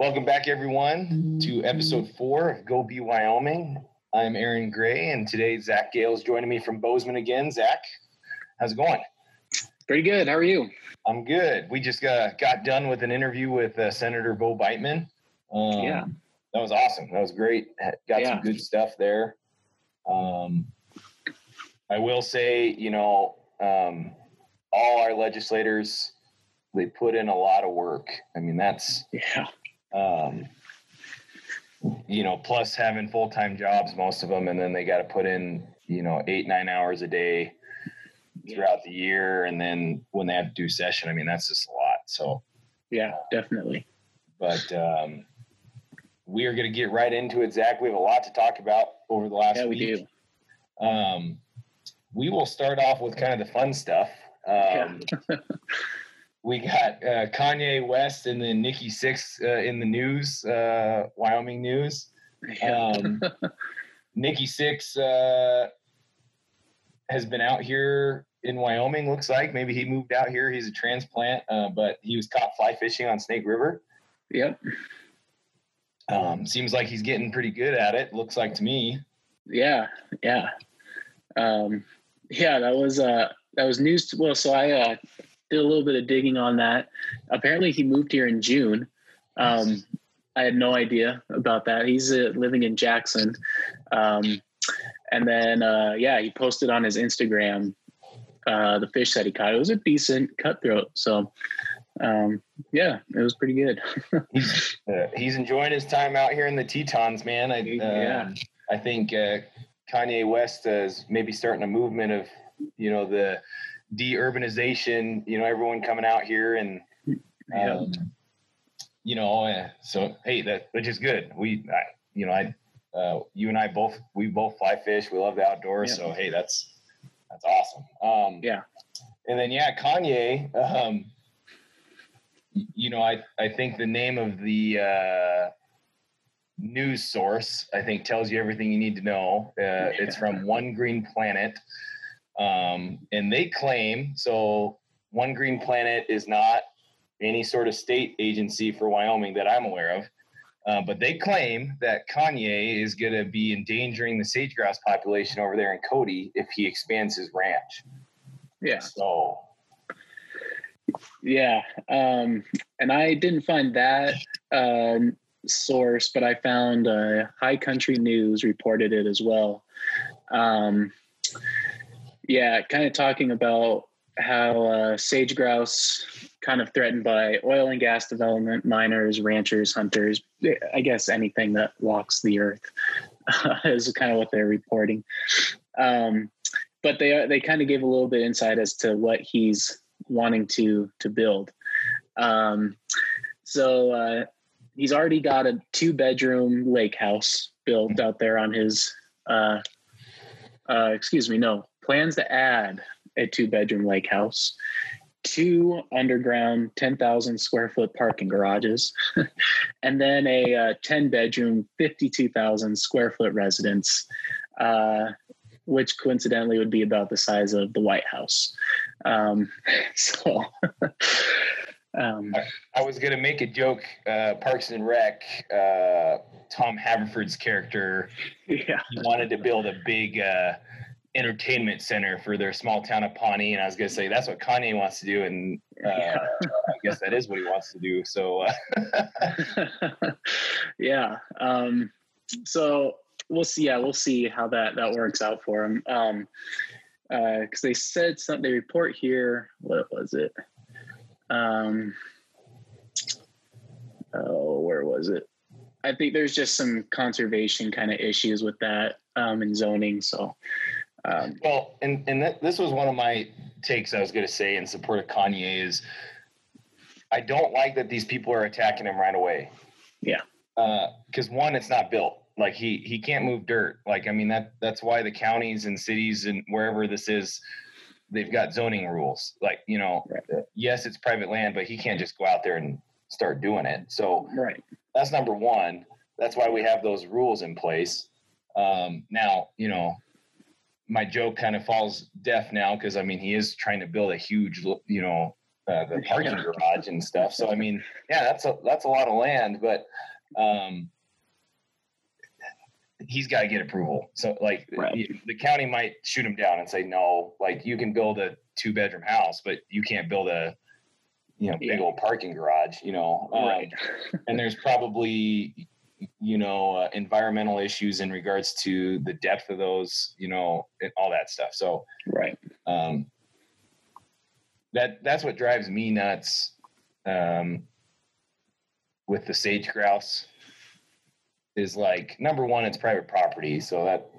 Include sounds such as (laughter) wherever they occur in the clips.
Welcome back, everyone, to episode four of Go Be Wyoming. I'm Aaron Gray, and today Zach Gale is joining me from Bozeman again. Zach, how's it going? Pretty good. How are you? I'm good. We just got, got done with an interview with uh, Senator Bo Biteman. Um, yeah. That was awesome. That was great. Got yeah. some good stuff there. Um, I will say, you know, um, all our legislators, they put in a lot of work. I mean, that's yeah. Um, you know, plus having full time jobs, most of them, and then they got to put in, you know, eight nine hours a day throughout the year, and then when they have to do session, I mean, that's just a lot. So, yeah, definitely. But um, we are going to get right into it, Zach. We have a lot to talk about over the last yeah, week. we do. Um, we will start off with kind of the fun stuff. Um, yeah. (laughs) we got uh, Kanye West and then Nikki Sixx uh, in the news, uh, Wyoming news. Um, (laughs) Nikki Sixx uh, has been out here in Wyoming. Looks like maybe he moved out here. He's a transplant, uh, but he was caught fly fishing on Snake River. Yep. Um, seems like he's getting pretty good at it. Looks like to me. Yeah, yeah, um, yeah. That was uh, that was news. To, well, so I uh, did a little bit of digging on that. Apparently, he moved here in June. Um, I had no idea about that. He's uh, living in Jackson. Um, and then, uh, yeah, he posted on his Instagram uh, the fish that he caught. It was a decent cutthroat. So, um, yeah, it was pretty good. (laughs) he's, uh, he's enjoying his time out here in the Tetons, man. I, yeah. Um, I think uh, Kanye West is maybe starting a movement of, you know, the de-urbanization you know everyone coming out here and um, you know uh, so hey that which is good. We I, you know i uh, you and i both we both fly fish. We love the outdoors. Yeah. so hey that's that's awesome. Um, yeah. and then yeah kanye um, you know i i think the name of the uh, news source i think tells you everything you need to know. Uh, yeah. it's from one green planet um, and they claim so One Green Planet is not any sort of state agency for Wyoming that I'm aware of. Uh, but they claim that Kanye is going to be endangering the sage grouse population over there in Cody if he expands his ranch. Yeah. So. Yeah, um, and I didn't find that uh, source, but I found uh, High Country News reported it as well. Um, yeah, kind of talking about how uh, sage grouse kind of threatened by oil and gas development, miners, ranchers, hunters, I guess anything that walks the earth uh, (laughs) is kind of what they're reporting. Um, but they they kind of gave a little bit insight as to what he's wanting to to build. Um, so uh, he's already got a two bedroom lake house built out there on his. Uh, uh, excuse me, no, plans to add a two bedroom lake house, two underground 10,000 square foot parking garages, (laughs) and then a uh, 10 bedroom 52,000 square foot residence, uh, which coincidentally would be about the size of the White House. Um, (laughs) so. (laughs) Um, I, I, was gonna make a joke. Uh, Parks and Rec, uh, Tom Haverford's character, yeah. he wanted to build a big uh, entertainment center for their small town of Pawnee. And I was going to say, that's what Kanye wants to do. And uh. I guess that is what he wants to do. So, uh. (laughs) yeah. Um, so we'll see. Yeah, we'll see how that, that works out for him. Um, uh, cause they said something, they report here, what was it? Um, oh, where was it? I think there's just some conservation kind of issues with that um, and zoning. So um, well, and and that, this was one of my takes I was going to say in support of Kanye is I don't like that these people are attacking him right away. Yeah. Because uh, one, it's not built. Like he he can't move dirt. Like I mean that that's why the counties and cities and wherever this is, they've got zoning rules. Like you know, right. yes, it's private land, but he can't just go out there and start doing it. So right. That's number one. That's why we have those rules in place. Um, now you know my joke kind of falls deaf now because I mean he is trying to build a huge you know uh, the (laughs) parking garage and stuff. So I mean, yeah, that's a that's a lot of land, but um, he's got to get approval. So like Right. the county might shoot him down and say no, like you can build a two bedroom house, but you can't build a you know big Yeah. old parking garage. You know, Um, right. (laughs) and there's probably you know uh, environmental issues in regards to the depth of those you know and all that stuff so Right. um that that's what drives me nuts um with the sage grouse is like number one it's private property so that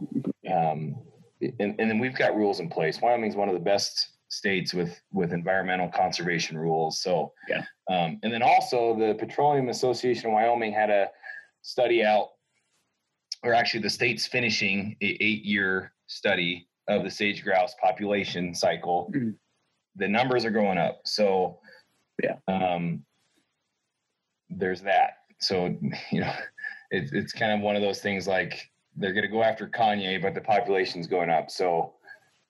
um and, and then we've got rules in place wyoming's one of the best states with with environmental conservation rules so Yeah. um and then also the petroleum association of wyoming had a study out or actually the state's finishing a eight year study of the sage grouse population cycle Mhm. the numbers are going up so Yeah. um there's that so (laughs) you know it's it's kind of one of those things like they're going to go after kanye but the population's going up so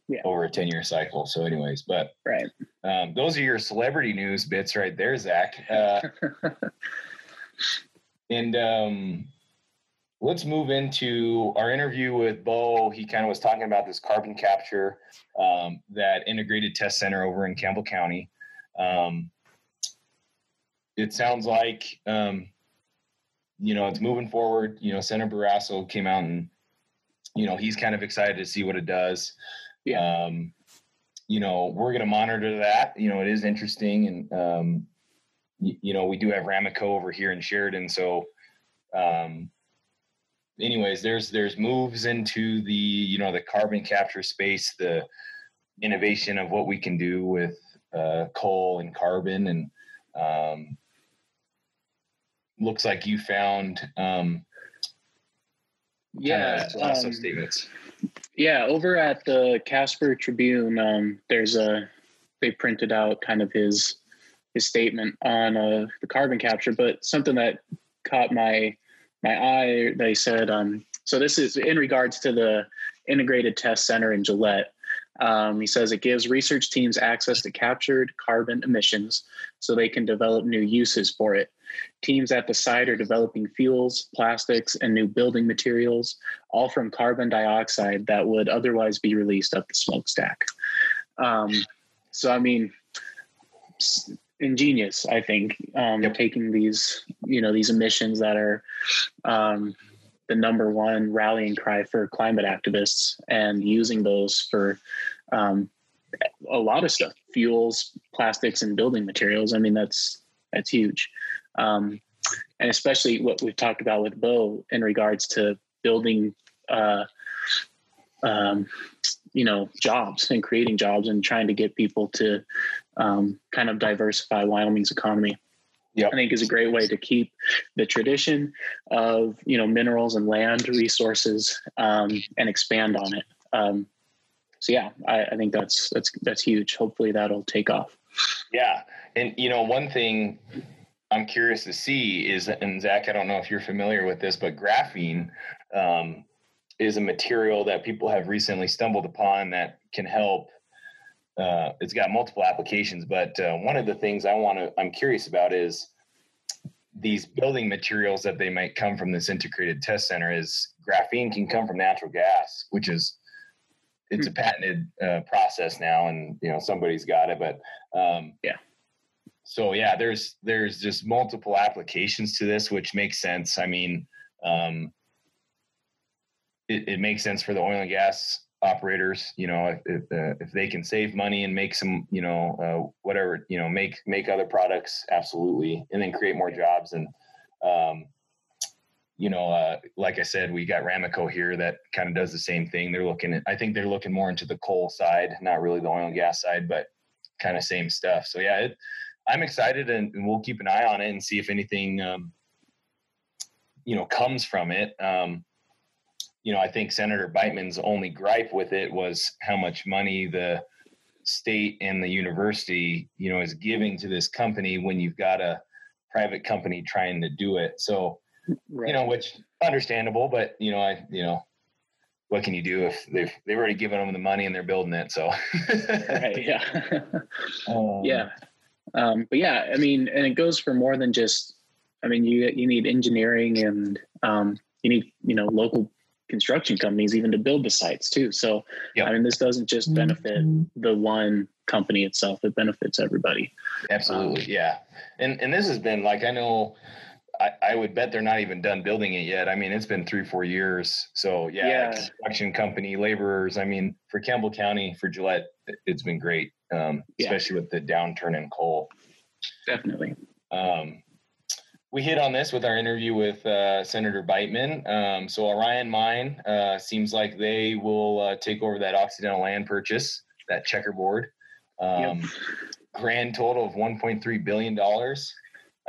Yeah. over a 10 year cycle so anyways but Right. um, those are your celebrity news bits right there zach uh, (laughs) and um, let's move into our interview with Bo. He kind of was talking about this carbon capture, um, that integrated test center over in Campbell County. Um, it sounds like, um, you know, it's moving forward. You know, Senator Barrasso came out and, you know, he's kind of excited to see what it does. Yeah. Um, you know, we're going to monitor that. You know, it is interesting. And, um, y- you know, we do have Ramaco over here in Sheridan. So, um, anyways, there's, there's moves into the, you know, the carbon capture space, the innovation of what we can do with, uh, coal and carbon and, um, looks like you found, um, Yeah. kinda um, statements. Yeah, over at the Casper Tribune, um, there's a they printed out kind of his his statement on uh, the carbon capture, but something that caught my my eye. They said, um, so this is in regards to the integrated test center in Gillette. Um, he says it gives research teams access to captured carbon emissions so they can develop new uses for it. Teams at the site are developing fuels, plastics, and new building materials all from carbon dioxide that would otherwise be released up the smokestack. Um, so, I mean, ingenious, I think, um, Yep. taking these, you know, these emissions that are um, the number one rallying cry for climate activists and using those for um, a lot of stuff, fuels, plastics, and building materials. I mean, that's that's huge. Um, and especially what we've talked about with Bo in regards to building uh, um, you know jobs and creating jobs and trying to get people to um, kind of diversify Wyoming's economy. Yep. I think is a great way to keep the tradition of you know minerals and land resources um, and expand on it. Um, so yeah, I, I think that's that's that's huge. Hopefully that'll take off. Yeah, and you know, one thing I'm curious to see is, and Zach, I don't know if you're familiar with this, but graphene um, is a material that people have recently stumbled upon that can help. Uh, it's got multiple applications, but uh, one of the things I want to, I'm curious about is these building materials that they might come from this integrated test center. Is graphene can come from natural gas, which is it's a patented uh, process now, and you know somebody's got it, but um, Yeah. So yeah, there's there's just multiple applications to this, which makes sense. I mean, um, it, it makes sense for the oil and gas operators. You know, if if, uh, if they can save money and make some, you know, uh, whatever, you know, make make other products, absolutely, and then create more jobs and. Um, you know, uh, like I said, we got Ramaco here that kind of does the same thing. They're looking at, I think they're looking more into the coal side, not really the oil and gas side, but kind of same stuff. So yeah, it, I'm excited and, and we'll keep an eye on it and see if anything, um, you know, comes from it. Um, you know, I think Senator Biteman's only gripe with it was how much money the state and the university, you know, is giving to this company when you've got a private company trying to do it. So, Right. you know, which understandable, but you know, I, you know, what can you do if they've they've already given them the money and they're building it? So, right. Yeah. (laughs) (laughs) Um, yeah. Um, but yeah, I mean, and it goes for more than just. I mean, you you need engineering and um, you need you know local construction companies even to build the sites too. So yep. I mean, this doesn't just benefit mm-hmm. the one company itself; it benefits everybody. Absolutely, um, yeah. And and this has been like I know. I, I would bet they're not even done building it yet. I mean, it's been three, four years. So yeah, yeah. construction company, laborers. I mean, for Campbell County, for Gillette, it's been great, um, yeah. especially with the downturn in coal. Definitely. Um, we hit on this with our interview with uh, Senator Biteman. Um, so Orion Mine uh, seems like they will uh, take over that Occidental land purchase, that checkerboard. Um, yep. Grand total of 1.3 billion dollars.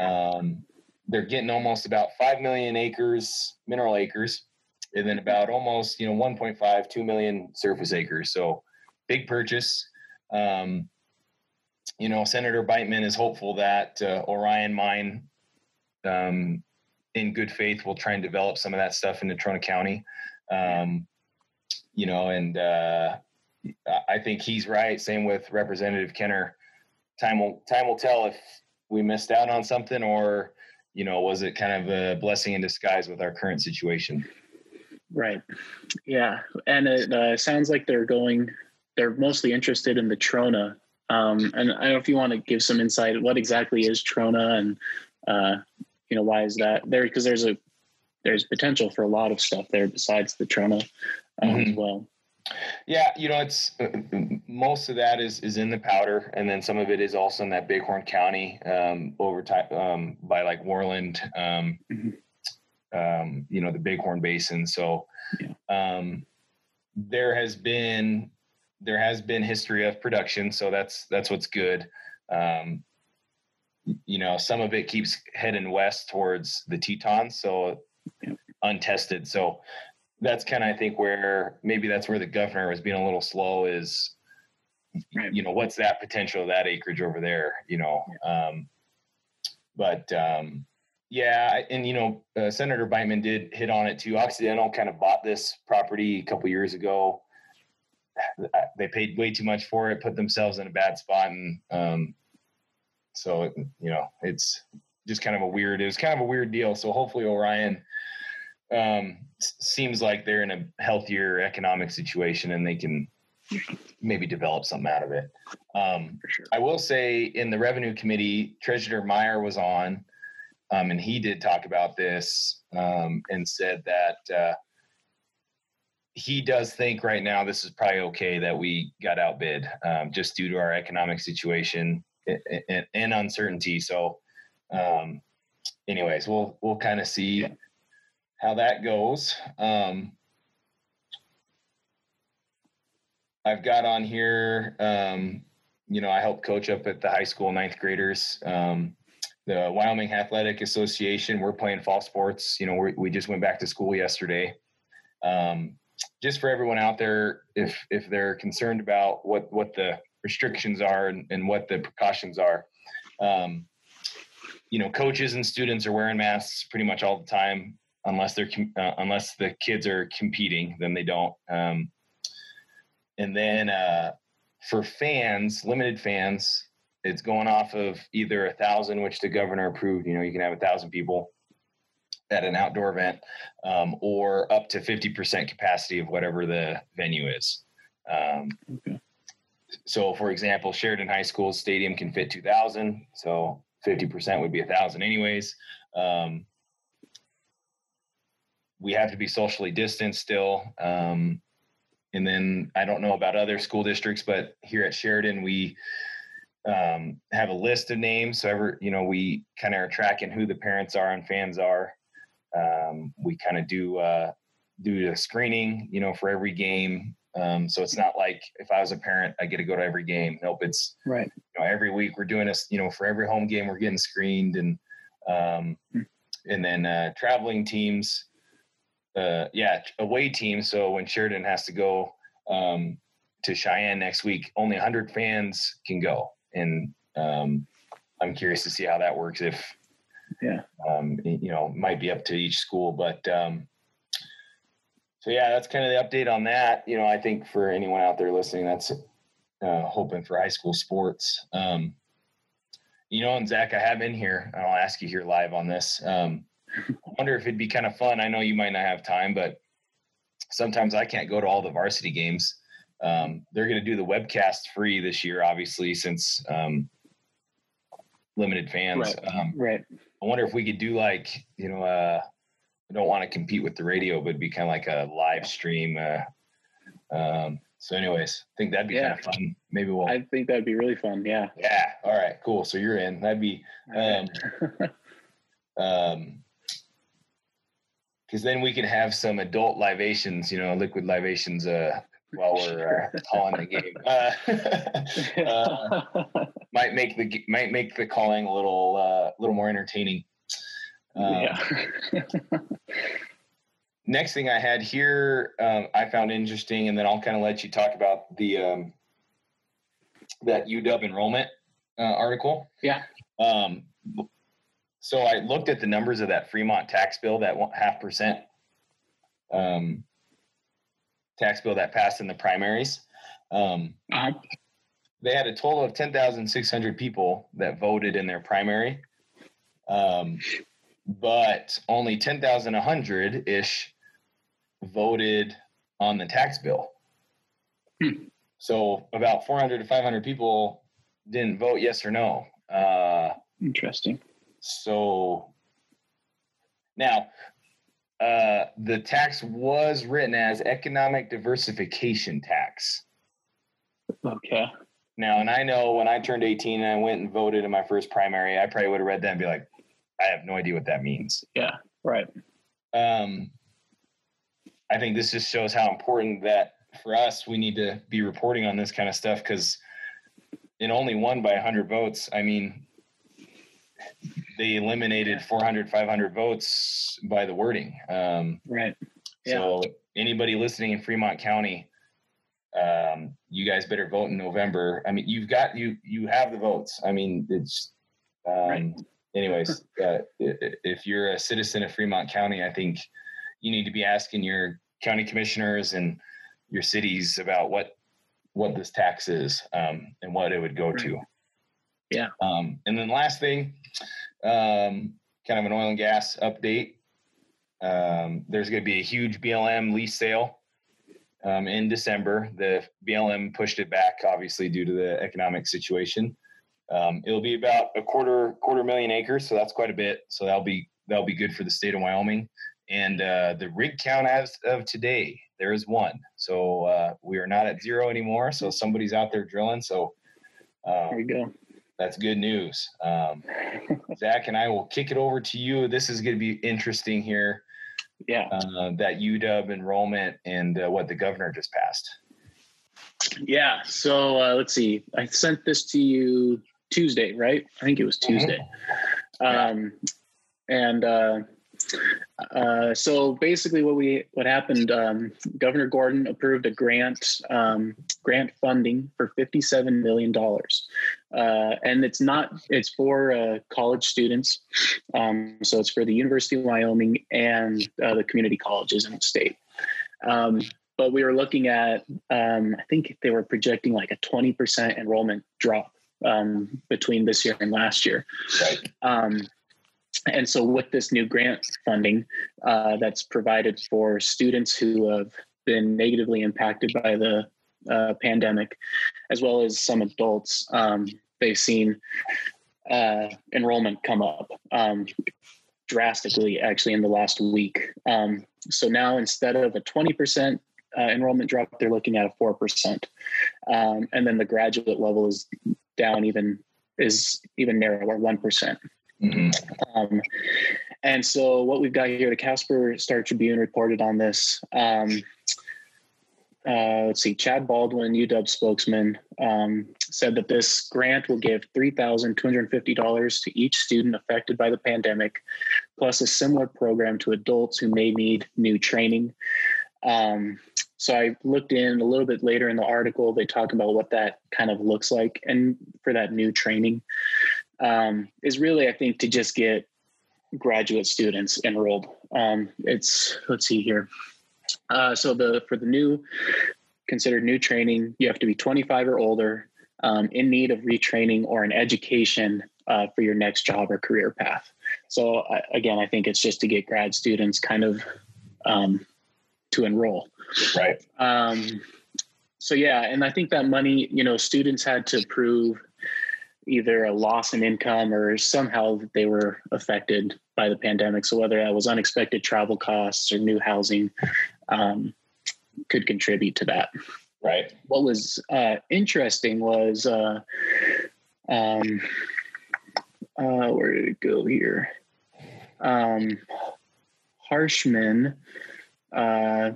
Um, they're getting almost about five million acres, mineral acres, and then about almost you know 1.5, 2 million surface acres. So big purchase. Um, you know, Senator Biteman is hopeful that uh, Orion Mine um, in good faith, we'll try and develop some of that stuff in Natrona County. Um, you know, and uh, I think he's right. Same with Representative Kenner. Time will time will tell if we missed out on something, or you know, was it kind of a blessing in disguise with our current situation? Right. Yeah, and it uh, sounds like they're going. They're mostly interested in the Trona. Um, and I don't know if you want to give some insight. What exactly is Trona, and uh, you know why is that there? Because there's a there's potential for a lot of stuff there besides the Trona um, mm-hmm. as well. Yeah you know it's uh, most of that is is in the powder and then some of it is also in that bighorn county um over time um by like Worland um mm-hmm. um you know the bighorn basin. So um there has been there has been history of production so that's that's what's good. Um you know, some of it keeps heading west towards the Tetons, so untested. So that's kind of I think where maybe that's where the governor was being a little slow is right. you know what's that potential of that acreage over there you know? Um, but um, yeah and you know uh, senator Biteman did hit on it too. Occidental kind of bought this property a couple years ago. (sighs) They paid way too much for it put themselves in a bad spot and um, so you know, it's just kind of a weird. It was kind of a weird deal. So hopefully Orion um, seems like they're in a healthier economic situation and they can maybe develop something out of it. Um, sure. I will say in the revenue committee, Treasurer Meier was on, um, and he did talk about this um, and said that uh, he does think right now this is probably okay that we got outbid um, just due to our economic situation and, and uncertainty. So, um, anyways, we'll we'll kind of see how that goes. Um, I've got on here, um, you know, I help coach up at the high school ninth graders. Um, the Wyoming Athletic Association, we're playing fall sports. You know, we we just went back to school yesterday. Um, just for everyone out there, if if they're concerned about what what the restrictions are and, and what the precautions are. Um, you know, coaches and students are wearing masks pretty much all the time, unless they're uh, unless the kids are competing, then they don't. Um, and then uh, for fans, limited fans, it's going off of either a thousand, which the governor approved. You know, you can have a thousand people at an outdoor event, um, or up to fifty percent capacity of whatever the venue is. Um, okay so for example, Sheridan High School stadium can fit 2,000. So 50% would be a thousand anyways. Um, we have to be socially distanced still. Um, and then I don't know about other school districts, but here at Sheridan, we um, have a list of names. So ever, you know, we kind of are tracking who the parents are and fans are. Um, we kind of do uh, do a screening, you know, for every game. Um, so it's not like if I was a parent, I get to go to every game. Nope, it's right. You know, every week we're doing this. You know, for every home game, we're getting screened, and um, hmm. and then uh, traveling teams. Uh, yeah, away teams. So when Sheridan has to go um, to Cheyenne next week, only 100 fans can go, and um, I'm curious to see how that works. If yeah, um, you know, might be up to each school, but um, so yeah, that's kind of the update on that. You know, I think for anyone out there listening, that's uh, hoping for high school sports. Um, you know, and Zach, I have in here, and I'll ask you here live on this. Um, I wonder if it'd be kind of fun. I know you might not have time, but sometimes I can't go to all the varsity games. Um, they're going to do the webcast free this year, obviously, since um, limited fans. Right. Um, Right. I wonder if we could do like, you know, uh, I don't want to compete with the radio, but it'd be kind of like a live stream. Uh, um, so, anyways, I think that'd be Yeah. kind of fun. Maybe we'll. I think that'd be really fun. Yeah. yeah. All right. Cool. So you're in. That'd be um, um, because then we can have some adult libations, you know, liquid libations, uh, while we're uh, calling the game. Uh, (laughs) uh, (laughs) might make the might make the calling a little uh, little more entertaining. Um, yeah. (laughs) Next thing I had here, um, I found interesting, and then I'll kind of let you talk about the um, that UW enrollment uh, article. Yeah. Um, so I looked at the numbers of that Fremont tax bill, that one, half percent um, tax bill that passed in the primaries. Um, Uh-huh. they had a total of 10,600 people that voted in their primary. Um, but only 10,100 ish voted on the tax bill. Hmm. So about 400 to 500 people didn't vote yes or no. Uh, Interesting. so now uh, the tax was written as economic diversification tax. Okay. Now, and I know when I turned 18 and I went and voted in my first primary, I probably would have read that and be like, I have no idea what that means. Yeah. Right. Um, I think this just shows how important that for us, we need to be reporting on this kind of stuff because it only won by 100 votes. I mean, they eliminated 400, 500 votes by the wording. Um, Right. Yeah. so anybody listening in Fremont County, um, you guys better vote in November. I mean, you've got you you have the votes. I mean, it's um, Right. Anyways. Uh, i- i- if you're a citizen of Fremont County, I think you need to be asking your county commissioners and your cities about what what this tax is um, and what it would go to. Yeah. Um, and then last thing, um, kind of an oil and gas update. Um, there's going to be a huge BLM lease sale um, in December. The BLM pushed it back, obviously, due to the economic situation. Um, it'll be about a quarter quarter million acres, so that's quite a bit. So that'll be that'll be good for the state of Wyoming. And uh, the rig count as of today, there is one. So uh, we are not at zero anymore. So somebody's out there drilling. So uh, There you go. that's good news. Um, Zach and I will kick it over to you. This is going to be interesting here. Yeah. Uh, that UW enrollment and uh, what the governor just passed. Yeah. So uh, let's see. I sent this to you Tuesday, right? I think it was Tuesday. Um, and uh, uh, so basically, what we what happened? Um, Governor Gordon approved a grant um, grant funding for fifty seven million dollars, uh, and it's not it's for uh, college students. Um, so it's for the University of Wyoming and uh, the community colleges in the state. Um, but we were looking at um, I think they were projecting like a twenty percent enrollment drop um, between this year and last year. Right. Um, and so, with this new grant funding uh, that's provided for students who have been negatively impacted by the uh, pandemic, as well as some adults, um, they've seen uh, enrollment come up um, drastically, actually, in the last week. Um, so now, instead of a 20% uh, enrollment drop, they're looking at a 4%. Um, and then the graduate level is down even is even narrower, 1%. Mhm. Um, and so what we've got here, the Casper Star Tribune reported on this. Um, uh, let's see, Chad Baldwin, UW spokesman, um, said that this grant will give $3,250 to each student affected by the pandemic, plus a similar program to adults who may need new training. Um, so I looked in a little bit later in the article. They talk about what that kind of looks like, and for that new training um, is really, I think, to just get graduate students enrolled. Um, it's let's see here. Uh, so the for the new considered new training, you have to be 25 or older, um, in need of retraining or an education uh, for your next job or career path. So uh, again, I think it's just to get grad students kind of um, to enroll. Right. Um, so yeah, and I think that money, you know, students had to prove either a loss in income or somehow they were affected by the pandemic. So whether that was unexpected travel costs or new housing, um, could contribute to that. Right. What was uh, interesting was, uh, um, uh, where did it go here? Um, Harshman, uh,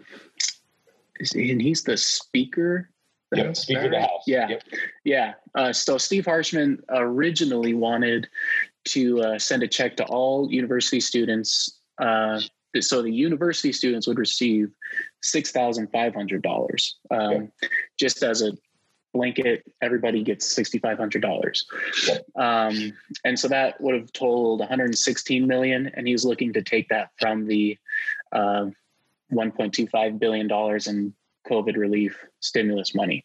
and he's the speaker. Yep, speaker of the House. Yeah, yep. yeah. Uh, so Steve Harshman originally wanted to uh, send a check to all university students. Uh, so the university students would receive six thousand five hundred dollars, um, just as a blanket. Everybody gets sixty five hundred dollars, um, and so that would have totaled one hundred sixteen million. And he's looking to take that from the uh, one point two five billion dollars in COVID relief stimulus money.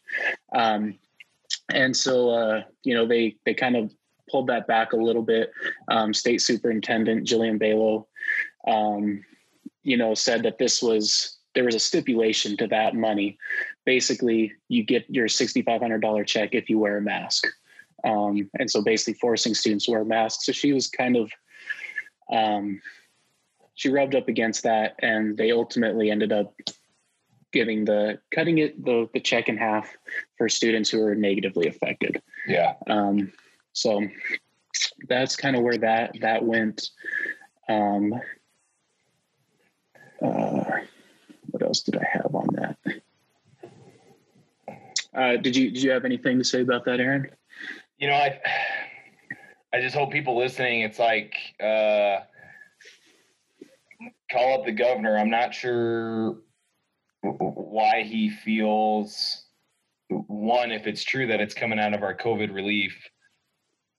Um, and so, uh, you know, they they kind of pulled that back a little bit. Um, State Superintendent Jillian Balow, um, you know, said that this was there was a stipulation to that money. Basically, you get your sixty five hundred dollar check if you wear a mask, um, and so basically forcing students to wear masks. So she was kind of. Um, she rubbed up against that, and they ultimately ended up giving the cutting it the, the check in half for students who are negatively affected. Yeah. Um, so that's kind of where that that went. Um, uh, what else did I have on that? Uh, did you did you have anything to say about that, Aaron? You know, I I just hope people listening. It's like uh, call up the governor. I'm not sure why he feels one if it's true that it's coming out of our covid relief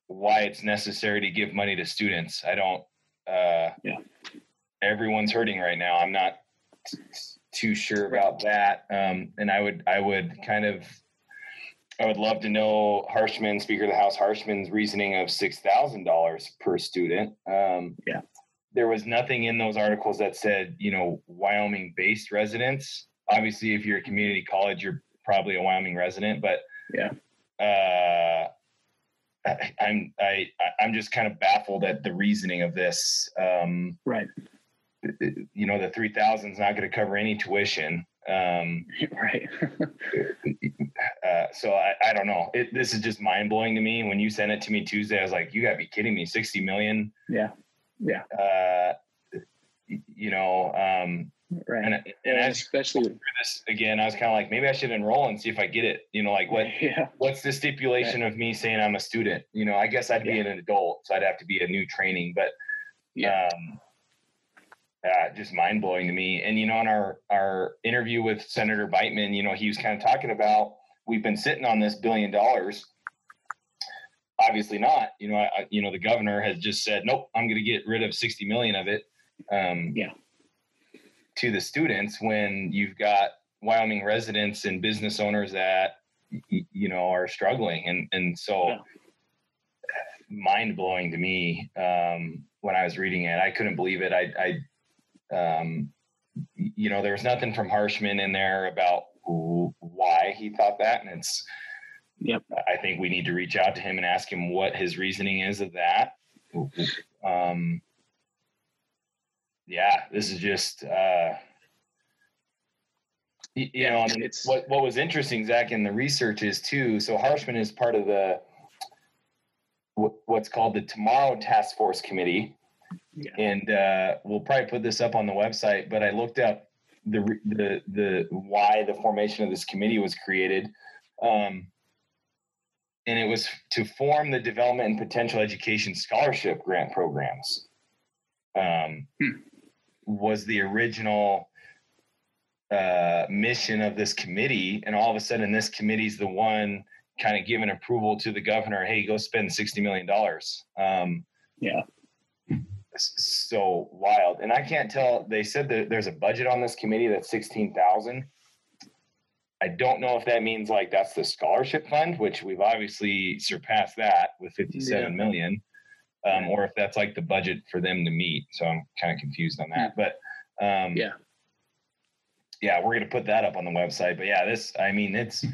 why it's necessary to give money to students. I don't uh yeah. everyone's hurting right now. I'm not t- too sure about that. Um and i would i would kind of i would love to know harshman speaker of the house harshman's reasoning of six thousand dollars per student. Um yeah there was nothing in those articles that said you know wyoming based residents. Obviously if you're a community college you're probably a wyoming resident but yeah. uh, I, i'm i i'm just kind of baffled at the reasoning of this. Um, right. you know the 3000 is not going to cover any tuition um, (laughs) right. (laughs) uh, so I, I don't know. It, this is just mind-blowing to me. When you sent it to me tuesday i was like you gotta be kidding me. 60 million yeah yeah uh, you know um, right and, and as especially this again, I was kind of like, maybe I should enroll and see if I get it. You know, like what (laughs) yeah what's the stipulation of me saying I'm a student? You know, I guess I'd be an adult, so I'd have to be a new training, but yeah um, uh, just mind blowing to me. And you know, in our our interview with Senator Biteman, you know, he was kind of talking about we've been sitting on this billion dollars. Obviously not. You know, I, you know, the governor has just said, nope, I'm going to get rid of 60 million of it. Um, Yeah. To the students, when you've got Wyoming residents and business owners that you know are struggling, and and so Yeah. mind blowing to me um, when I was reading it. I couldn't believe it. I, I um, you know, there was nothing from Harshman in there about who, why he thought that, and it's. Yep. I think we need to reach out to him and ask him what his reasoning is of that. Um, yeah, this is just. Uh, you know, I mean, It's- what what was interesting, Zach, in the research is too. So Harshman is part of the what's called the Tomorrow Task Force Committee, Yeah. and uh, we'll probably put this up on the website. But I looked up the the the why the formation of this committee was created, um, and it was to form the development and potential education scholarship grant programs. Um, Hmm. Was the original uh, mission of this committee, and all of a sudden, this committee's the one kind of giving approval to the governor. Hey, go spend sixty million dollars. Um, Yeah. so wild, and I can't tell. They said that there's a budget on this committee that's sixteen thousand. I don't know if that means like that's the scholarship fund, which we've obviously surpassed that with fifty-seven Yeah. million. um, or if that's like the budget for them to meet. So I'm kind of confused on that. But um, Yeah. yeah, we're gonna put that up on the website. But yeah, this I mean it's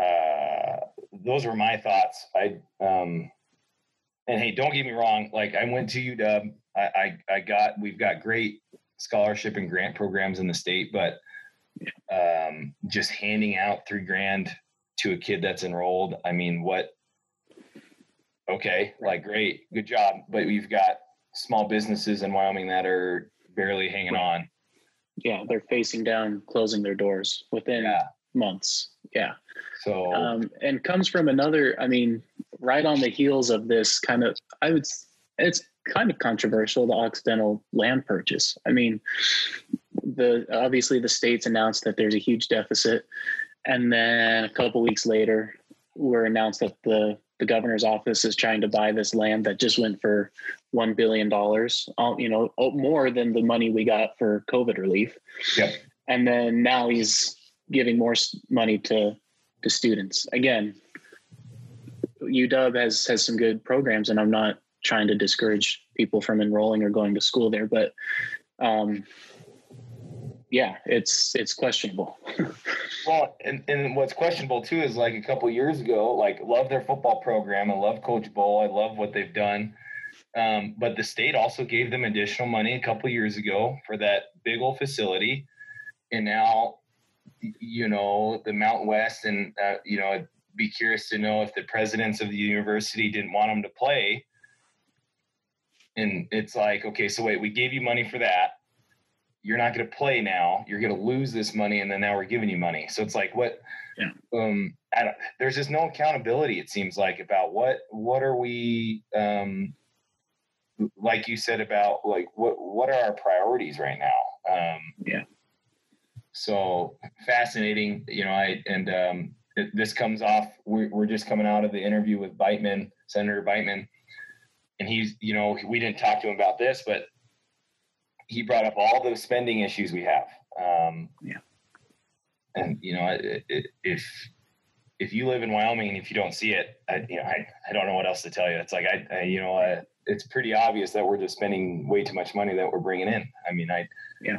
uh, those were my thoughts. I um, and hey, don't get me wrong. Like I went to UW. I, I I got we've got great scholarship and grant programs in the state, but um, just handing out three grand to a kid that's enrolled. I mean, what? Okay, like great, good job. But we've got small businesses in Wyoming that are barely hanging on. Yeah, they're facing down, closing their doors within Yeah. months. Yeah. So um, and comes from another i mean right on the heels of this kind of i would it's kind of controversial the occidental land purchase i mean the obviously the states announced that there's a huge deficit and then a couple weeks later we're announced that the the governor's office is trying to buy this land that just went for one billion dollars you know oh, more than the money we got for covid relief Yep. and then now he's giving more money to to students. Again, UW has has some good programs, and I'm not trying to discourage people from enrolling or going to school there, but um, yeah, it's it's questionable. (laughs) Well, and, and what's questionable too is like a couple years ago, like love their football program. I love Coach Bohl. I love what they've done. Um, but the state also gave them additional money a couple years ago for that big old facility. And now, you know, the Mountain West and, uh, you know, I'd be curious to know if the presidents of the university didn't want them to play. And it's like, okay, so wait, we gave you money for that you're not going to play now. You're going to lose this money, and then now we're giving you money. So it's like, what? Yeah. Um, I don't, there's just no accountability. It seems like about what what are we um, like you said about like what what are our priorities right now? Um, Yeah. So fascinating, you know. I and um, it, this comes off. We're we're just coming out of the interview with Biteman, Senator Biteman, and he's you know we didn't talk to him about this, but he brought up all the spending issues we have. Um, Yeah. And you know, it, it, if if you live in Wyoming and if you don't see it, I, you know, I, I don't know what else to tell you. It's like I, I you know, it's pretty obvious that we're just spending way too much money that we're bringing in. I mean, I. Yeah.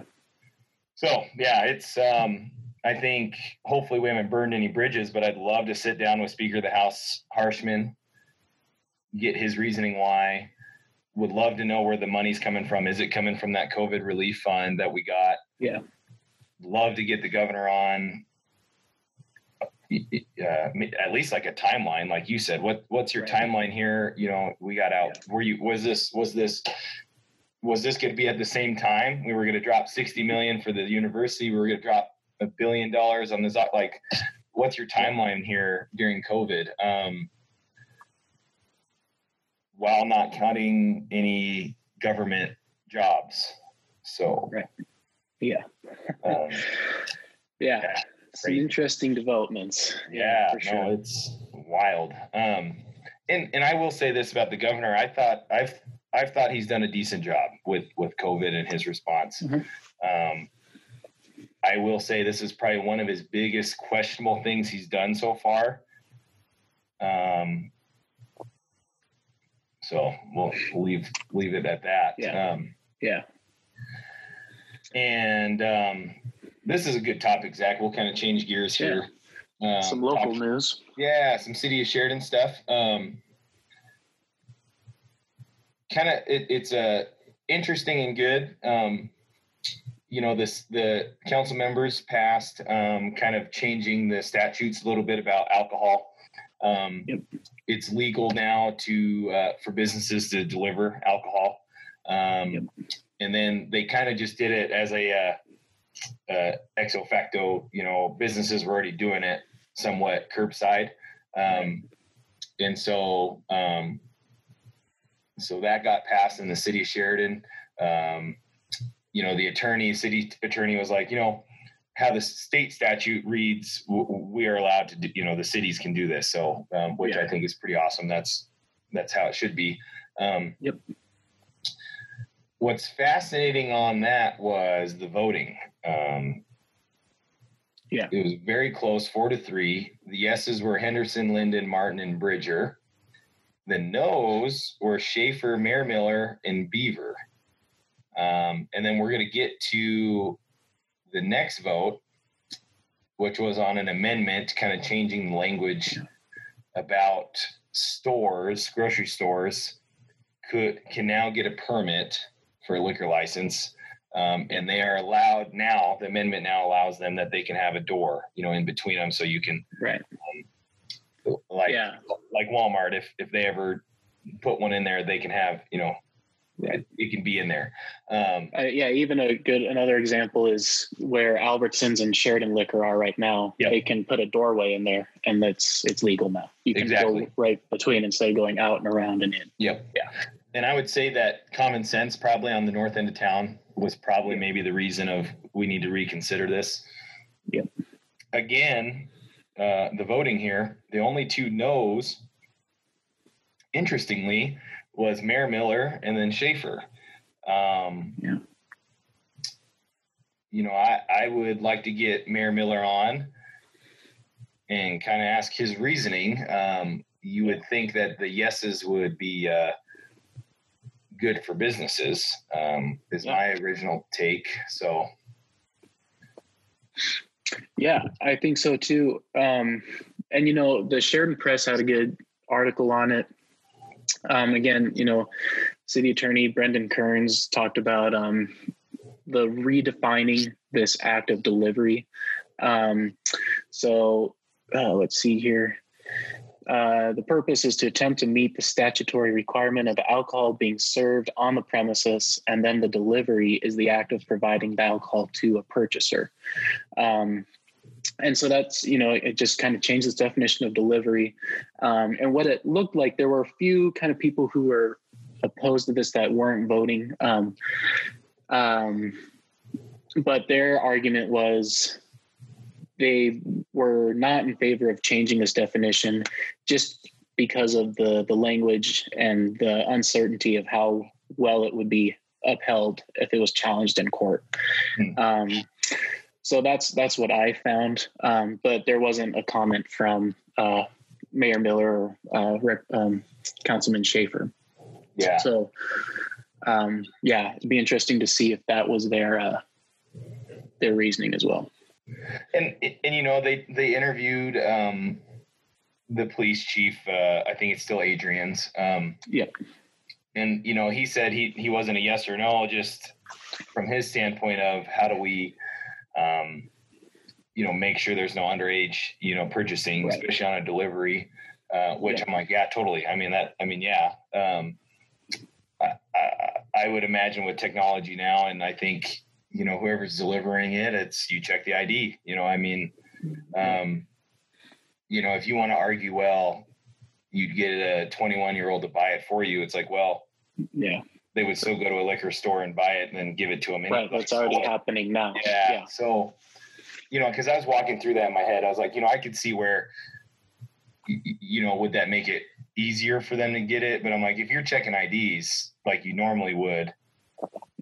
So yeah, it's. Um, I think hopefully we haven't burned any bridges, but I'd love to sit down with Speaker of the House Harshman, get his reasoning why would love to know where the money's coming from. Is it coming from that COVID relief fund that we got? Yeah. Love to get the governor on. Uh, at least like a timeline, like you said. What what's your Right. timeline here? You know, we got out. Were you was this was this was this going to be at the same time? We were going to drop sixty million for the university. We were going to drop a billion dollars on this. Like, what's your timeline here during COVID? Um, while not cutting any government jobs. So, Right. Yeah. um, (laughs) Yeah. Yeah, Some interesting developments. yeah, for sure. no, it's wild. Um, and and I will say this about the governor. I thought I've I've thought he's done a decent job with with COVID and his response. Mhm. Um, I will say this is probably one of his biggest questionable things he's done so far. Um, so we'll leave leave it at that. Yeah. Um, yeah. and um, this is a good topic, Zach. We'll kind of change gears here. Um, Some local talk- news. yeah, some city of Sheridan stuff. Um, kind of, it, it's uh, interesting and good. Um, you know, this the council members passed um, kind of changing the statutes a little bit about alcohol. Um, Yep. It's legal now to uh, for businesses to deliver alcohol, um, Yep. and then they kind of just did it as a uh, uh, ex facto. You know, businesses were already doing it somewhat curbside. Um, and so, um, so that got passed in the city of Sheridan. Um, you know, the attorney, city attorney was like, you know, how the state statute reads, we are allowed to, do, you know, the cities can do this. So, um, which Yeah. I think is pretty awesome. That's, that's how it should be. Um, Yep. What's fascinating on that was the voting. Um, Yeah. It was very close, four to three. The yeses were Henderson, Linden, Martin, and Bridger. the no's were Schaefer, Mayor Miller, and Beaver. Um, and then we're going to get to the next vote, which was on an amendment, kind of changing the language about stores, grocery stores, could can now get a permit for a liquor license. Um, and they are allowed now. The amendment now allows them that they can have a door, you know, in between them, so you can Right. like Yeah. like Walmart. If if they ever put one in there, they can have, you know, it, it can be in there. Um, Uh, yeah, even a good another example is where Albertsons and Sheridan Liquor are right now. Yep. They can put a doorway in there, and that's it's legal now. You can Exactly. go right between instead of going out and around and in. Yep. Yeah. And I would say that common sense probably on the north end of town was probably maybe the reason of we need to reconsider this. Yep. Again, uh, the voting here, the only two no's, interestingly, was Mayor Miller and then Schaefer. Um, Yeah. You know, I, I would like to get Mayor Miller on and kind of ask his reasoning. Um, you would think that the yeses would be uh, good for businesses, um, is Yeah. my original take. So, Yeah, I think so too. Um, and you know, the Sheridan Press had a good article on it. Um, again, you know, City Attorney Brendan Kearns talked about um, the redefining this act of delivery. Um, so uh, let's see here. Uh, the purpose is to attempt to meet the statutory requirement of alcohol being served on the premises, and then the delivery is the act of providing the alcohol to a purchaser. Um, and so that's you know it just kind of changes the definition of delivery. Um, and what it looked like there were a few kind of people who were opposed to this that weren't voting. Um, um, but their argument was they were not in favor of changing this definition just because of the the language and the uncertainty of how well it would be upheld if it was challenged in court. Hmm. um, so that's that's what I found. Um, but there wasn't a comment from uh, Mayor Miller or uh, Rep, um, Councilman Schaefer. yeah. So um, yeah, it'd be interesting to see if that was their uh, their reasoning as well. and and you know they they interviewed um the police chief uh i think it's still Adriaens um Yep. and you know he said he he wasn't a yes or no just from his standpoint of how do we um you know make sure there's no underage you know purchasing Right. especially on a delivery uh which Yeah. i'm like yeah totally i mean that i mean yeah um I, I, I would imagine with technology now and i think you know whoever's delivering it it's you check the id you know i mean um you know if you want to argue well you'd get a 21 year old to buy it for you it's like well Yeah. They would still go to a liquor store and buy it and then give it to them Right. That's already happening now. yeah. So, you know, because I was walking through that in my head, I was like, you know, I could see where, you know, would that make it easier for them to get it? But I'm like, if you're checking IDs like you normally would,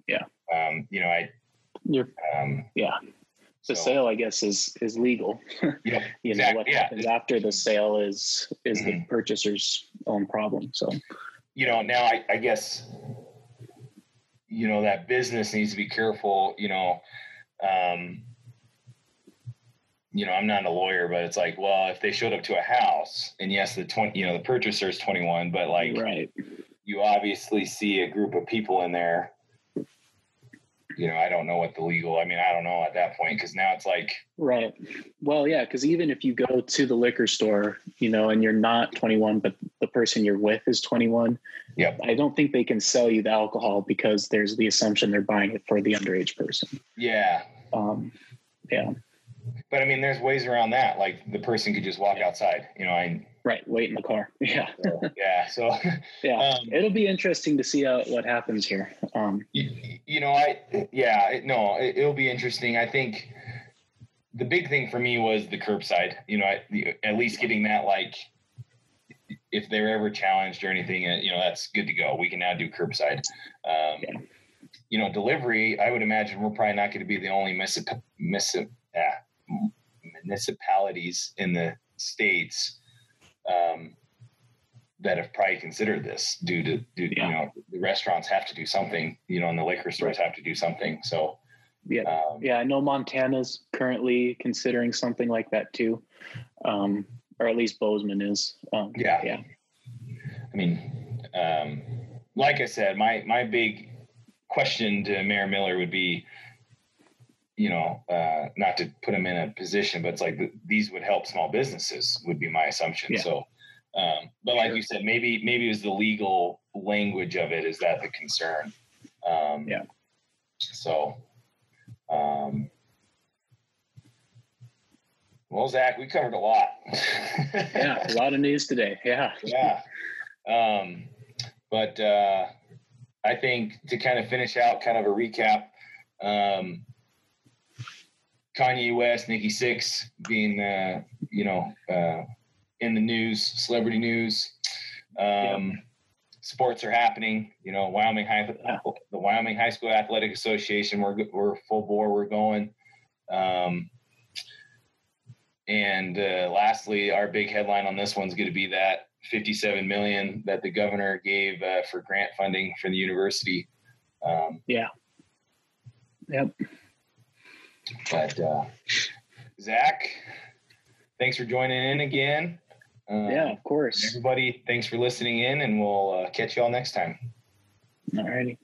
Yeah. um, you know, I, You're, um, yeah. The so, sale, I guess, is is legal. (laughs) Yeah, you know exact- what yeah. happens after the sale is is the Mhm. purchaser's own problem. So you know, now I, I guess, you know, that business needs to be careful, you know, um, you know, I'm not a lawyer, but it's like, well, if they showed up to a house and yes, the 20, you know, the purchaser is 21, but like, right. you obviously see a group of people in there. You know, I don't know what the legal. I mean, I don't know at that point because now it's like, Right. Well, yeah, because even if you go to the liquor store, you know, and you're not 21, but the person you're with is 21, Yep. I don't think they can sell you the alcohol because there's the assumption they're buying it for the underage person. yeah. Um, yeah. But I mean, there's ways around that. Like the person could just walk outside. You know, I Right. Wait in the car. (laughs) Yeah. yeah. So (laughs) Yeah. Um, It'll be interesting to see how, what happens here. Um, you, you know, I yeah, it, no, it, it'll be interesting. I think the big thing for me was the curbside. You know, I, the, at least getting that like. If they're ever challenged or anything, uh, you know that's good to go. We can now do curbside. Um, Yeah. You know, delivery. I would imagine we're probably not going to be the only municip- municip- yeah, municipalities in the states um, that have probably considered this due to due Yeah. you know the restaurants have to do something you know and the liquor stores have to do something so Yeah. um, Yeah, I know Montana's currently considering something like that too, um, or at least Bozeman is. Um, Yeah. yeah, I mean, um, like I said, my my big question to Mayor Miller would be, you know, uh, not to put them in a position, but it's like th- these would help small businesses would be my assumption. Yeah. So, um, but like Sure. you said, maybe maybe it was the legal language of it is that the concern. Um, Yeah. So, um, well, Zach, we covered a lot. yeah, a lot of news today. Yeah, yeah. Um, but uh, I think to kind of finish out, kind of a recap, um, Kanye West, Nikki Sixx being, uh, you know, uh, in the news, celebrity news. Um, Sports are happening. You know, Wyoming High, the Wyoming High School Athletic Association. We're we're full bore. We're going. Um, and uh, lastly, our big headline on this one's going to be that 57 million that the governor gave uh, for grant funding for the university. Um, yeah, yep. But uh, Zach, thanks for joining in again. Um, Yeah, of course. Everybody, thanks for listening in, and we'll uh, catch you all next time. All righty.